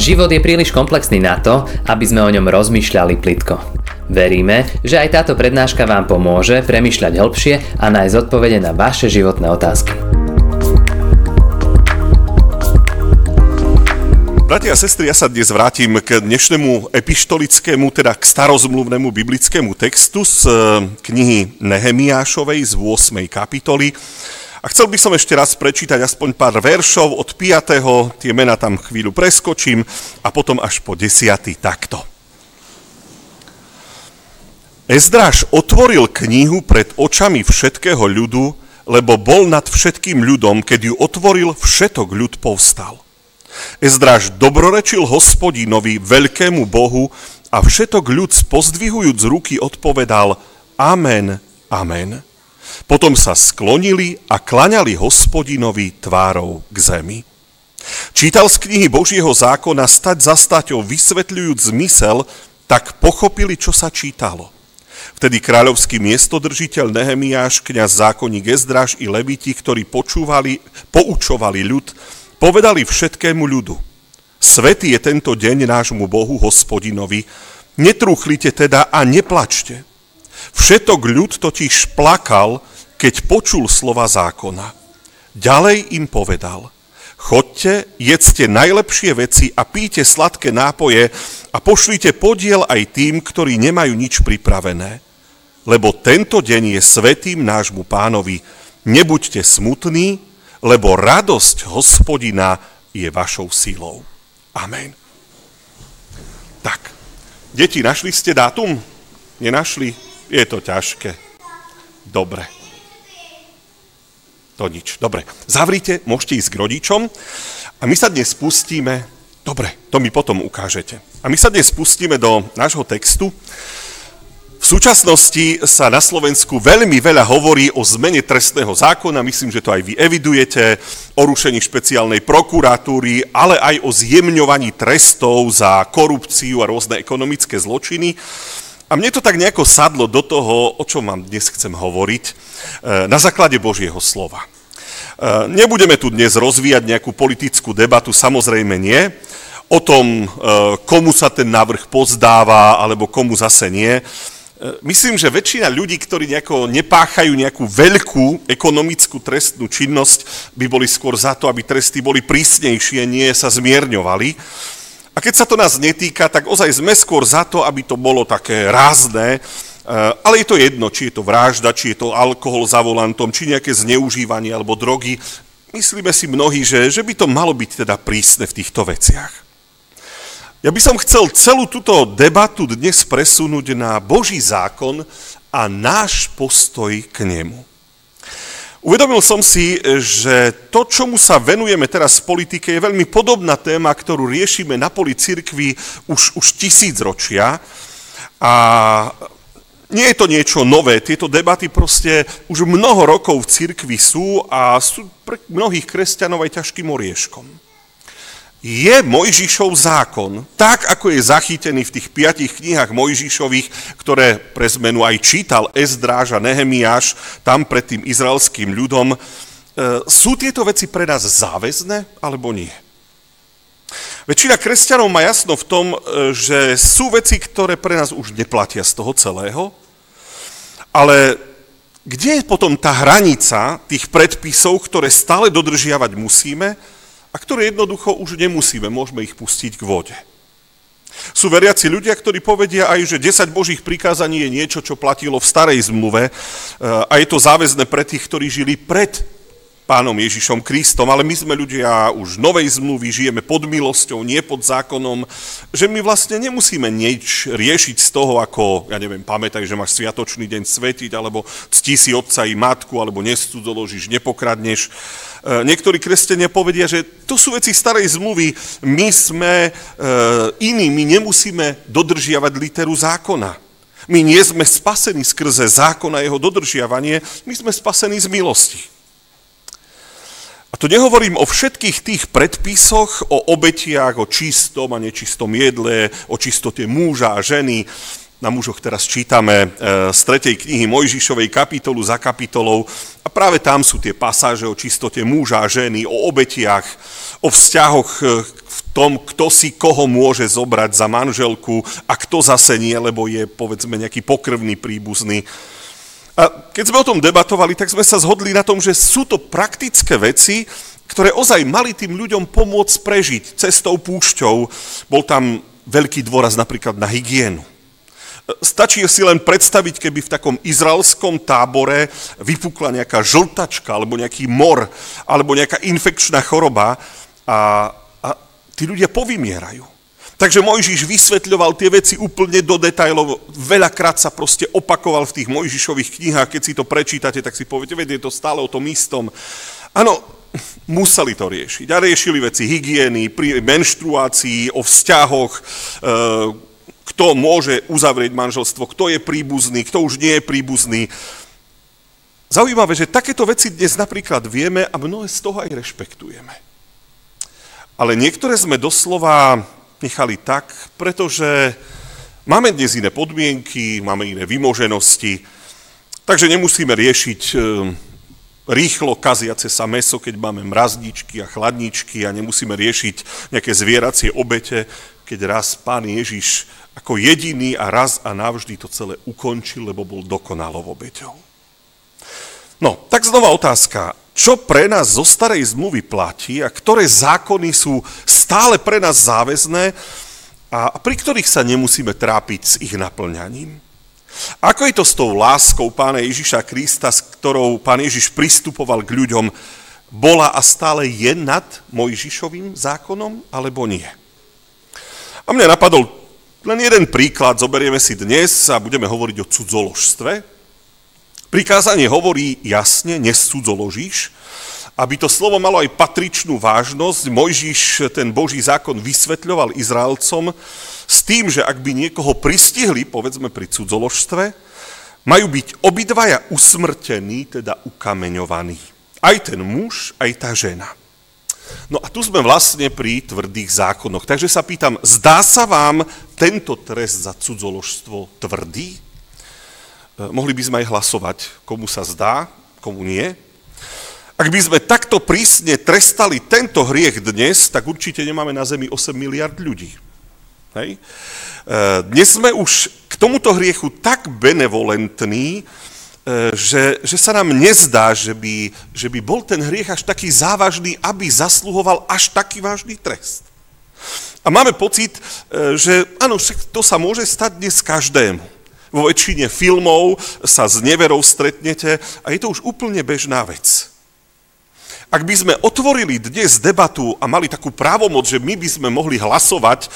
Život je príliš komplexný na to, aby sme o ňom rozmýšľali plitko. Veríme, že aj táto prednáška vám pomôže premýšľať hĺbšie a nájsť odpovede na vaše životné otázky. Bratia a sestry, ja sa dnes vrátim k dnešnému epištolickému, teda k starozmluvnému biblickému textu z eh, knihy Nehemiášovej z 8. kapitoly. A chcel by som ešte raz prečítať aspoň pár veršov od 5. Tie mena tam chvíľu preskočím a potom až po 10. takto. Ezdráž otvoril knihu pred očami všetkého ľudu, lebo bol nad všetkým ľudom, keď ju otvoril, všetok ľud povstal. Ezdráž dobrorečil hospodinovi, veľkému Bohu, a všetok ľud pozdvihujúc ruky odpovedal Amen, Amen. Potom sa sklonili a klaňali hospodinovi tvárou k zemi. Čítal z knihy Božieho zákona stať za staťou, vysvetľujúc zmysel, tak pochopili, čo sa čítalo. Vtedy kráľovský miestodržiteľ Nehemiáš, kňaz zákonník Ezdraž i leviti, ktorí počúvali, poučovali ľud, Povedali všetkému ľudu, Svetý je tento deň nášmu Bohu, hospodinovi, netrúchlite teda a neplačte. Všetok ľud totiž plakal, keď počul slova zákona. Ďalej im povedal, chodte, jedzte najlepšie veci a píte sladké nápoje a pošlite podiel aj tým, ktorí nemajú nič pripravené. Lebo tento deň je svetým nášmu pánovi. Nebuďte smutní, lebo radosť hospodina je vašou sílou. Amen. Tak, deti, našli ste dátum? Nenašli? Je to ťažké. Dobre. To nič. Dobre. Zavrite, môžete ísť k rodičom a my sa dnes spustíme, dobre, to mi potom ukážete. A my sa dnes spustíme do nášho textu, v súčasnosti sa na Slovensku veľmi veľa hovorí o zmene trestného zákona, myslím, že to aj vy evidujete, o rušení špeciálnej prokuratúry, ale aj o zjemňovaní trestov za korupciu a rôzne ekonomické zločiny. A mne to tak nejako sadlo do toho, o čom vám dnes chcem hovoriť, e, na základe Božieho slova. E, nebudeme tu dnes rozvíjať nejakú politickú debatu, samozrejme nie, o tom, e, komu sa ten návrh pozdáva, alebo komu zase nie. Myslím, že väčšina ľudí, ktorí nejako nepáchajú nejakú veľkú ekonomickú trestnú činnosť, by boli skôr za to, aby tresty boli prísnejšie, nie sa zmierňovali. A keď sa to nás netýka, tak ozaj sme skôr za to, aby to bolo také rázne, e, ale je to jedno, či je to vražda, či je to alkohol za volantom, či nejaké zneužívanie alebo drogy. Myslíme si mnohí, že, že by to malo byť teda prísne v týchto veciach. Ja by som chcel celú túto debatu dnes presunúť na Boží zákon a náš postoj k nemu. Uvedomil som si, že to, čomu sa venujeme teraz v politike, je veľmi podobná téma, ktorú riešime na poli cirkvi už, už tisíc ročia. A nie je to niečo nové, tieto debaty proste už mnoho rokov v cirkvi sú a sú pre mnohých kresťanov aj ťažkým orieškom je Mojžišov zákon, tak ako je zachytený v tých piatich knihách Mojžišových, ktoré pre zmenu aj čítal Ezdráž a Nehemiáš tam pred tým izraelským ľudom, e, sú tieto veci pre nás záväzné alebo nie? Väčšina kresťanov má jasno v tom, e, že sú veci, ktoré pre nás už neplatia z toho celého, ale kde je potom tá hranica tých predpisov, ktoré stále dodržiavať musíme, a ktoré jednoducho už nemusíme, môžeme ich pustiť k vode. Sú veriaci ľudia, ktorí povedia aj, že 10 božích prikázaní je niečo, čo platilo v starej zmluve e, a je to záväzne pre tých, ktorí žili pred pánom Ježišom Kristom, ale my sme ľudia už novej zmluvy, žijeme pod milosťou, nie pod zákonom, že my vlastne nemusíme nič riešiť z toho, ako, ja neviem, pamätaj, že máš sviatočný deň svetiť, alebo ctí si otca i matku, alebo nescudzoložíš, nepokradneš. E, niektorí kresťania povedia, že to sú veci starej zmluvy, my sme e, iní, my nemusíme dodržiavať literu zákona. My nie sme spasení skrze zákon a jeho dodržiavanie, my sme spasení z milosti. A tu nehovorím o všetkých tých predpisoch, o obetiach, o čistom a nečistom jedle, o čistote muža a ženy. Na mužoch teraz čítame e, z tretej knihy Mojžišovej kapitolu za kapitolou a práve tam sú tie pasáže o čistote muža a ženy, o obetiach, o vzťahoch e, v tom, kto si koho môže zobrať za manželku a kto zase nie, lebo je povedzme nejaký pokrvný príbuzný. A keď sme o tom debatovali, tak sme sa zhodli na tom, že sú to praktické veci, ktoré ozaj mali tým ľuďom pomôcť prežiť cestou púšťou. Bol tam veľký dôraz napríklad na hygienu. Stačí si len predstaviť, keby v takom izraelskom tábore vypukla nejaká žltačka, alebo nejaký mor, alebo nejaká infekčná choroba a, a tí ľudia povymierajú. Takže Mojžiš vysvetľoval tie veci úplne do detajlov, veľakrát sa proste opakoval v tých Mojžišových knihách, keď si to prečítate, tak si poviete, veď je to stále o tom istom. Áno, museli to riešiť. A riešili veci hygieny, pri menštruácii, o vzťahoch, e, kto môže uzavrieť manželstvo, kto je príbuzný, kto už nie je príbuzný. Zaujímavé, že takéto veci dnes napríklad vieme a mnohé z toho aj rešpektujeme. Ale niektoré sme doslova nechali tak, pretože máme dnes iné podmienky, máme iné vymoženosti, takže nemusíme riešiť e, rýchlo kaziace sa meso, keď máme mrazničky a chladničky a nemusíme riešiť nejaké zvieracie obete, keď raz pán Ježiš ako jediný a raz a navždy to celé ukončil, lebo bol dokonalou obeťou. No, tak znova otázka, čo pre nás zo starej zmluvy platí a ktoré zákony sú stále pre nás záväzné a pri ktorých sa nemusíme trápiť s ich naplňaním? Ako je to s tou láskou pána Ježiša Krista, s ktorou pán Ježiš pristupoval k ľuďom, bola a stále je nad Mojžišovým zákonom, alebo nie? A mne napadol len jeden príklad zoberieme si dnes a budeme hovoriť o cudzoložstve. Prikázanie hovorí jasne, nescudzoložíš. Aby to slovo malo aj patričnú vážnosť, Mojžiš ten Boží zákon vysvetľoval Izraelcom s tým, že ak by niekoho pristihli, povedzme pri cudzoložstve, majú byť obidvaja usmrtení, teda ukameňovaní. Aj ten muž, aj tá žena. No a tu sme vlastne pri tvrdých zákonoch. Takže sa pýtam, zdá sa vám tento trest za cudzoložstvo tvrdý? E, mohli by sme aj hlasovať, komu sa zdá, komu nie. Ak by sme takto prísne trestali tento hriech dnes, tak určite nemáme na Zemi 8 miliard ľudí. Hej? E, dnes sme už k tomuto hriechu tak benevolentní, E, že, že sa nám nezdá, že by, že by bol ten hriech až taký závažný, aby zasluhoval až taký vážny trest. A máme pocit, že áno, to sa môže stať dnes každému. Vo väčšine filmov sa s neverou stretnete a je to už úplne bežná vec. Ak by sme otvorili dnes debatu a mali takú právomoc, že my by sme mohli hlasovať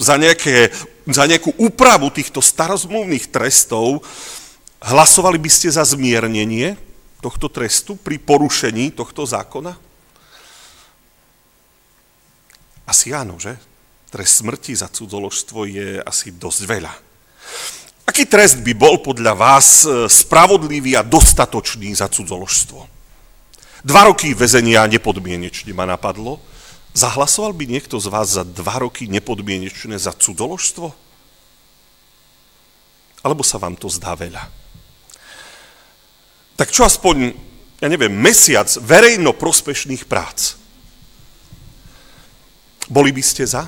za, nejaké, za nejakú úpravu týchto starozmluvných trestov, Hlasovali by ste za zmiernenie tohto trestu pri porušení tohto zákona? Asi áno, že? Trest smrti za cudzoložstvo je asi dosť veľa. Aký trest by bol podľa vás e, spravodlivý a dostatočný za cudzoložstvo? Dva roky väzenia nepodmienečne ma napadlo. Zahlasoval by niekto z vás za dva roky nepodmienečné za cudzoložstvo? Alebo sa vám to zdá veľa? tak čo aspoň, ja neviem, mesiac verejno prospešných prác. Boli by ste za?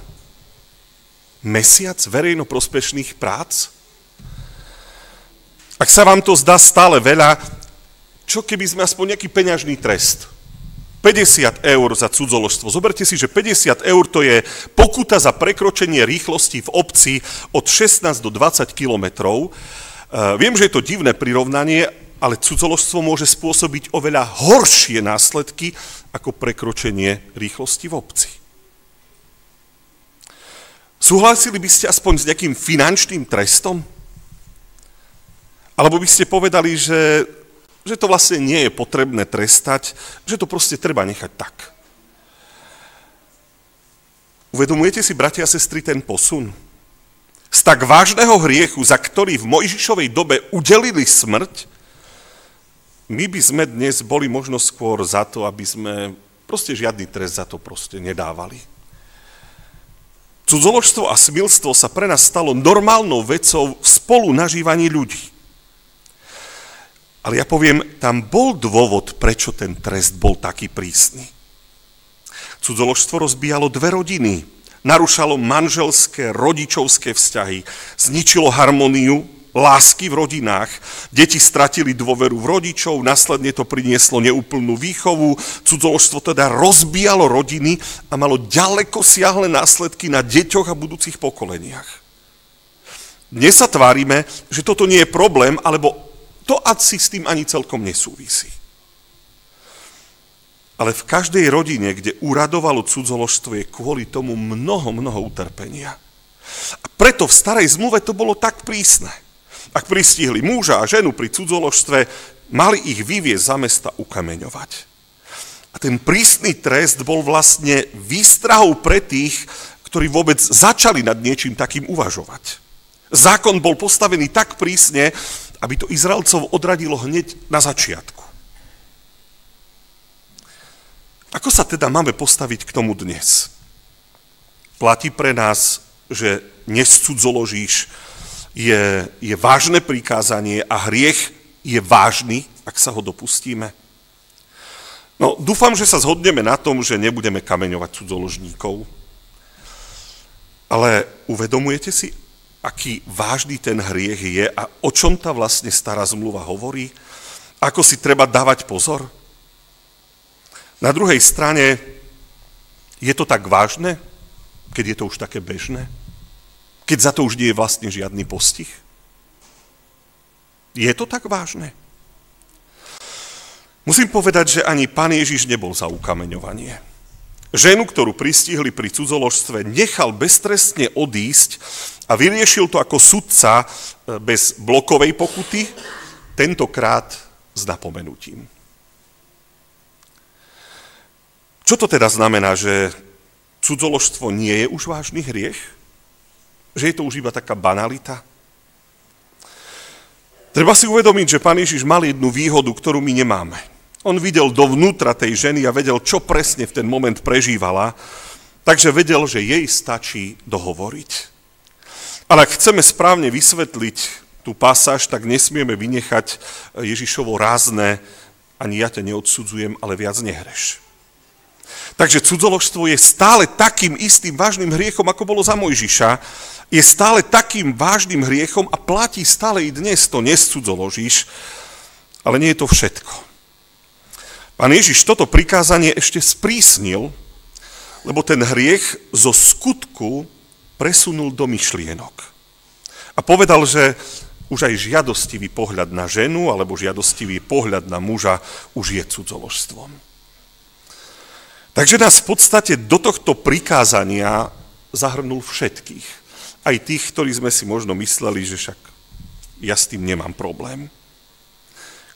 Mesiac verejno prospešných prác? Ak sa vám to zdá stále veľa, čo keby sme aspoň nejaký peňažný trest? 50 eur za cudzoložstvo. Zoberte si, že 50 eur to je pokuta za prekročenie rýchlosti v obci od 16 do 20 kilometrov. Uh, viem, že je to divné prirovnanie, ale cudzoložstvo môže spôsobiť oveľa horšie následky ako prekročenie rýchlosti v obci. Súhlasili by ste aspoň s nejakým finančným trestom? Alebo by ste povedali, že, že to vlastne nie je potrebné trestať, že to proste treba nechať tak? Uvedomujete si, bratia a sestry, ten posun? Z tak vážneho hriechu, za ktorý v Mojžišovej dobe udelili smrť, my by sme dnes boli možno skôr za to, aby sme proste žiadny trest za to proste nedávali. Cudzoložstvo a smilstvo sa pre nás stalo normálnou vecou spolu nažívaní ľudí. Ale ja poviem, tam bol dôvod, prečo ten trest bol taký prísny. Cudzoložstvo rozbíjalo dve rodiny, narušalo manželské, rodičovské vzťahy, zničilo harmóniu lásky v rodinách. Deti stratili dôveru v rodičov, následne to prinieslo neúplnú výchovu, cudzoložstvo teda rozbíjalo rodiny a malo ďaleko siahle následky na deťoch a budúcich pokoleniach. Dnes sa tvárime, že toto nie je problém, alebo to asi s tým ani celkom nesúvisí. Ale v každej rodine, kde uradovalo cudzoložstvo, je kvôli tomu mnoho, mnoho utrpenia. A preto v starej zmluve to bolo tak prísne. Ak pristihli muža a ženu pri cudzoložstve, mali ich vyviezť za mesta ukameňovať. A ten prísny trest bol vlastne výstrahou pre tých, ktorí vôbec začali nad niečím takým uvažovať. Zákon bol postavený tak prísne, aby to Izraelcov odradilo hneď na začiatku. Ako sa teda máme postaviť k tomu dnes? Platí pre nás, že nescudzoložíš je, je vážne prikázanie a hriech je vážny, ak sa ho dopustíme? No, dúfam, že sa zhodneme na tom, že nebudeme kameňovať cudzoložníkov. Ale uvedomujete si, aký vážny ten hriech je a o čom tá vlastne stará zmluva hovorí? Ako si treba dávať pozor? Na druhej strane, je to tak vážne, keď je to už také bežné? Keď za to už nie je vlastne žiadny postih? Je to tak vážne? Musím povedať, že ani pán Ježiš nebol za ukameňovanie. Ženu, ktorú pristihli pri cudzoložstve, nechal beztrestne odísť a vyriešil to ako sudca e, bez blokovej pokuty, tentokrát s napomenutím. Čo to teda znamená, že cudzoložstvo nie je už vážny hriech? Že je to už iba taká banalita? Treba si uvedomiť, že pán Ježiš mal jednu výhodu, ktorú my nemáme. On videl dovnútra tej ženy a vedel, čo presne v ten moment prežívala, takže vedel, že jej stačí dohovoriť. Ale ak chceme správne vysvetliť tú pasáž, tak nesmieme vynechať Ježišovo rázne, ani ja ťa neodsudzujem, ale viac nehreš. Takže cudzoložstvo je stále takým istým vážnym hriechom, ako bolo za Mojžiša. Je stále takým vážnym hriechom a platí stále i dnes. To nescudzoložíš, ale nie je to všetko. Pán Ježiš toto prikázanie ešte sprísnil, lebo ten hriech zo skutku presunul do myšlienok. A povedal, že už aj žiadostivý pohľad na ženu alebo žiadostivý pohľad na muža už je cudzoložstvom. Takže nás v podstate do tohto prikázania zahrnul všetkých. Aj tých, ktorí sme si možno mysleli, že však ja s tým nemám problém.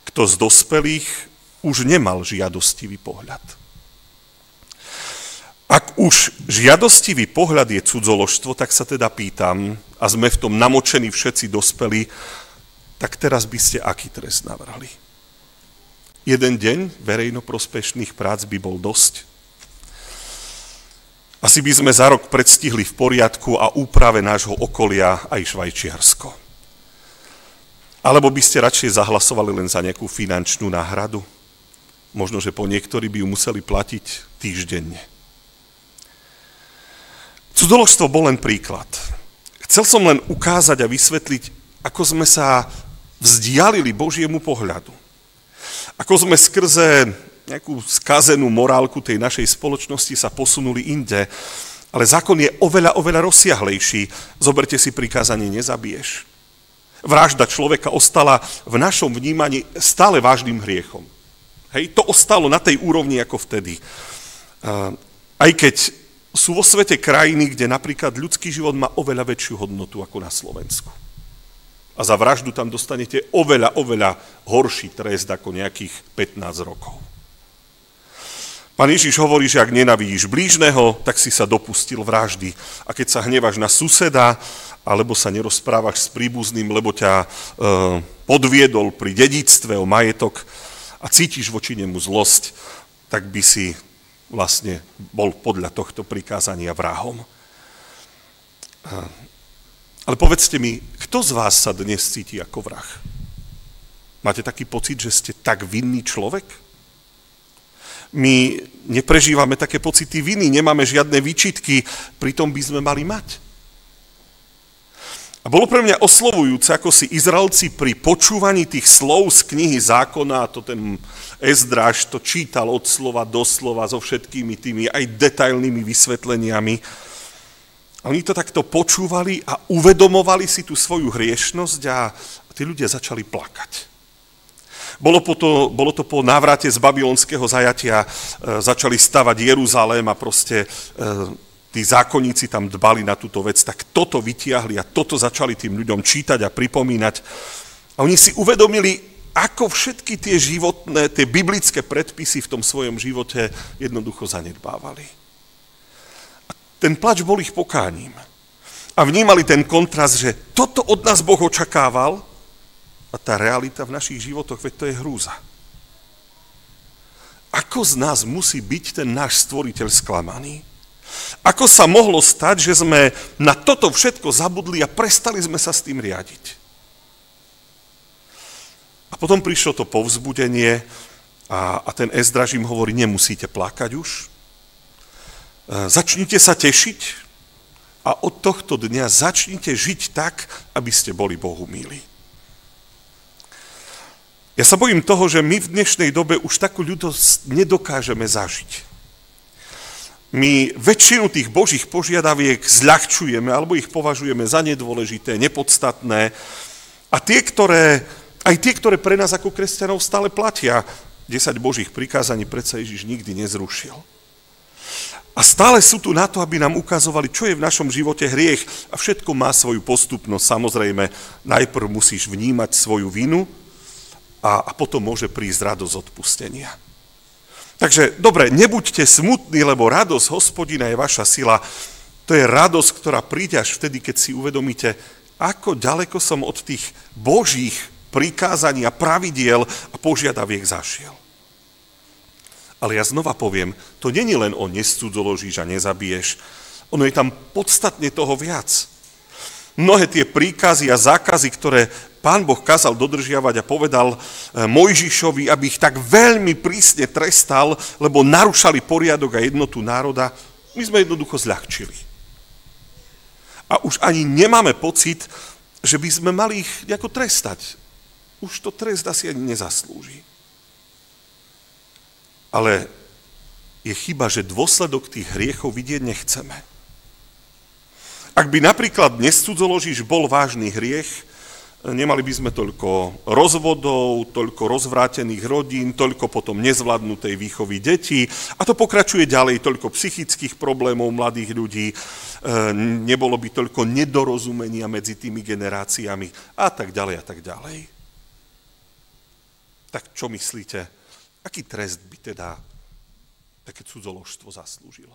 Kto z dospelých už nemal žiadostivý pohľad. Ak už žiadostivý pohľad je cudzoložstvo, tak sa teda pýtam, a sme v tom namočení všetci dospelí, tak teraz by ste aký trest navrhli? Jeden deň verejnoprospešných prác by bol dosť? Asi by sme za rok predstihli v poriadku a úprave nášho okolia aj Švajčiarsko. Alebo by ste radšej zahlasovali len za nejakú finančnú náhradu? Možno, že po niektorí by ju museli platiť týždenne. Cudzoložstvo bol len príklad. Chcel som len ukázať a vysvetliť, ako sme sa vzdialili Božiemu pohľadu. Ako sme skrze nejakú skazenú morálku tej našej spoločnosti sa posunuli inde. Ale zákon je oveľa, oveľa rozsiahlejší. Zoberte si prikázanie, nezabiješ. Vražda človeka ostala v našom vnímaní stále vážnym hriechom. Hej, to ostalo na tej úrovni ako vtedy. Aj keď sú vo svete krajiny, kde napríklad ľudský život má oveľa väčšiu hodnotu ako na Slovensku. A za vraždu tam dostanete oveľa, oveľa horší trest ako nejakých 15 rokov. Pán Ježiš hovorí, že ak nenavidíš blížneho, tak si sa dopustil vraždy. A keď sa hnevaš na suseda, alebo sa nerozprávaš s príbuzným, lebo ťa e, podviedol pri dedictve o majetok a cítiš voči nemu zlosť, tak by si vlastne bol podľa tohto prikázania vrahom. E, ale povedzte mi, kto z vás sa dnes cíti ako vrah? Máte taký pocit, že ste tak vinný človek? My neprežívame také pocity viny, nemáme žiadne výčitky, pritom by sme mali mať. A bolo pre mňa oslovujúce, ako si Izraelci pri počúvaní tých slov z knihy zákona, to ten Ezdráž to čítal od slova do slova so všetkými tými aj detailnými vysvetleniami. Oni to takto počúvali a uvedomovali si tú svoju hriešnosť a tí ľudia začali plakať. Bolo, po to, bolo to po návrate z babylonského zajatia, e, začali stavať Jeruzalém a proste e, tí zákonníci tam dbali na túto vec, tak toto vytiahli a toto začali tým ľuďom čítať a pripomínať. A oni si uvedomili, ako všetky tie životné, tie biblické predpisy v tom svojom živote jednoducho zanedbávali. A ten plač bol ich pokáním. A vnímali ten kontrast, že toto od nás Boh očakával a tá realita v našich životoch, veď to je hrúza. Ako z nás musí byť ten náš stvoriteľ sklamaný? Ako sa mohlo stať, že sme na toto všetko zabudli a prestali sme sa s tým riadiť? A potom prišlo to povzbudenie a, a ten Ezdraž im hovorí, nemusíte plakať už, e, začnite sa tešiť a od tohto dňa začnite žiť tak, aby ste boli Bohu milí. Ja sa bojím toho, že my v dnešnej dobe už takú ľudosť nedokážeme zažiť my väčšinu tých božích požiadaviek zľahčujeme alebo ich považujeme za nedôležité, nepodstatné. A tie, ktoré, aj tie, ktoré pre nás ako kresťanov stále platia, 10 božích prikázaní predsa Ježiš nikdy nezrušil. A stále sú tu na to, aby nám ukazovali, čo je v našom živote hriech a všetko má svoju postupnosť. Samozrejme, najprv musíš vnímať svoju vinu a, a potom môže prísť radosť odpustenia. Takže dobre, nebuďte smutní, lebo radosť hospodina je vaša sila. To je radosť, ktorá príde až vtedy, keď si uvedomíte, ako ďaleko som od tých božích prikázaní a pravidiel a požiadaviek zašiel. Ale ja znova poviem, to není len o nescudzoložíš a nezabiješ. Ono je tam podstatne toho viac. Mnohé tie príkazy a zákazy, ktoré pán Boh kázal dodržiavať a povedal eh, Mojžišovi, aby ich tak veľmi prísne trestal, lebo narušali poriadok a jednotu národa, my sme jednoducho zľahčili. A už ani nemáme pocit, že by sme mali ich nejako trestať. Už to trest asi ani nezaslúži. Ale je chyba, že dôsledok tých hriechov vidieť nechceme. Ak by napríklad nescudzoložíš bol vážny hriech, nemali by sme toľko rozvodov, toľko rozvrátených rodín, toľko potom nezvládnutej výchovy detí a to pokračuje ďalej, toľko psychických problémov mladých ľudí, e, nebolo by toľko nedorozumenia medzi tými generáciami a tak ďalej a tak ďalej. Tak čo myslíte, aký trest by teda také cudzoložstvo zaslúžilo?